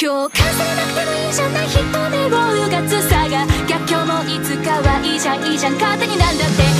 共感さなくてもいいじゃない人目をうがつさが。逆境もいつかはいいじゃん。いいじゃん。勝手になんだって。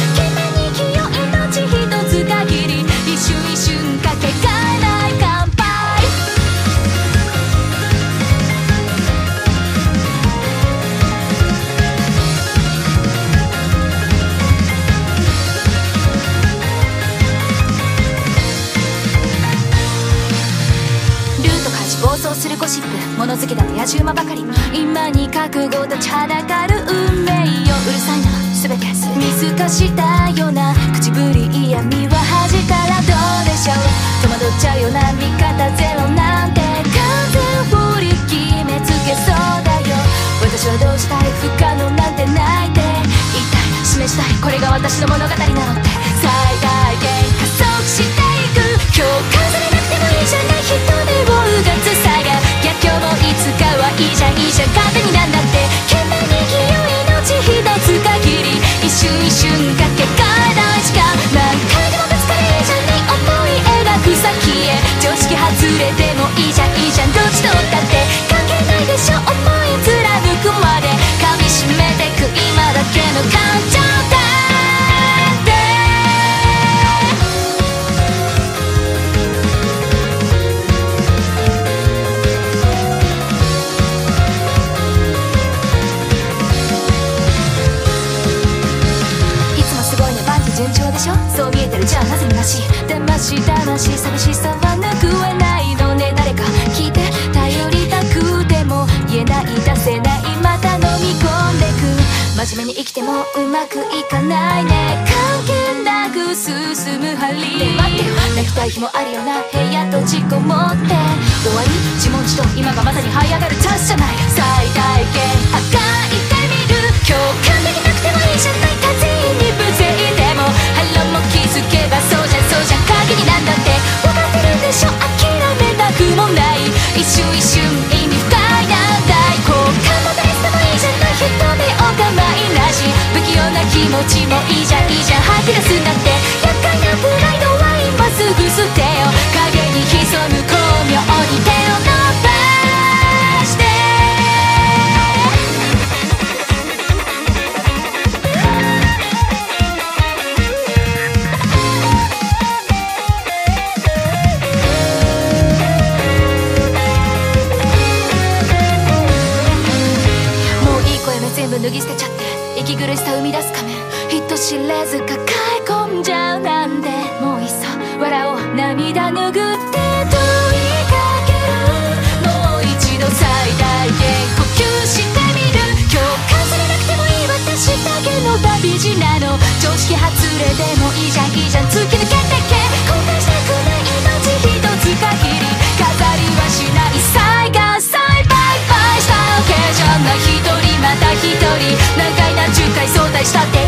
ルート開始暴走するゴシップ物好きだと野獣馬ばかり。今に覚悟立ちはだかる運命ようるさいな。全て見透かしたような。口ぶり嫌味は恥たらどうでしょう。戸惑っちゃうような味方ゼロなんて。完全振り決めつけそうだよ。私はどうしたい不可能なんてないで言いたい。示したい。これが私の物語なのって。最大限はいいじゃんいいじゃん勝手になんだって懸命に清い命一つ限り一瞬一瞬かけがえないしか何回でもぶつかれいいじゃない思い描く先へ常識外れてもい。いじゃんいいじゃんどっちとったってでしょ？そう見えてるじゃあなぜ虚しい。魂魂寂しさは拭えないのね。誰か聞いて。頼りたくても言えない。出せない。また飲み込んでく。真面目に生きてもうまくいかないね。関係なく進む針ね待ってよ。泣きたい日もあるよな。部屋閉じこもって。終わり。自問自答。今がまさに這い上がる。チャンスじゃない。最大限。あが気持ちもいいじゃんいいじゃん吐き出すんだって部脱ぎ捨てちゃって息苦しさ生み出す仮面。人知れず抱え込んじゃうなんてもういっそ笑おう涙拭って問いかける。もう一度最大限呼吸してみる共感されなくてもいい私だけの旅路なの。常識外れでもいいじゃんいいじゃん突き抜けてけ後悔したくない命一つ限り飾りはしない最が最バイバイしたわけじゃない。したっ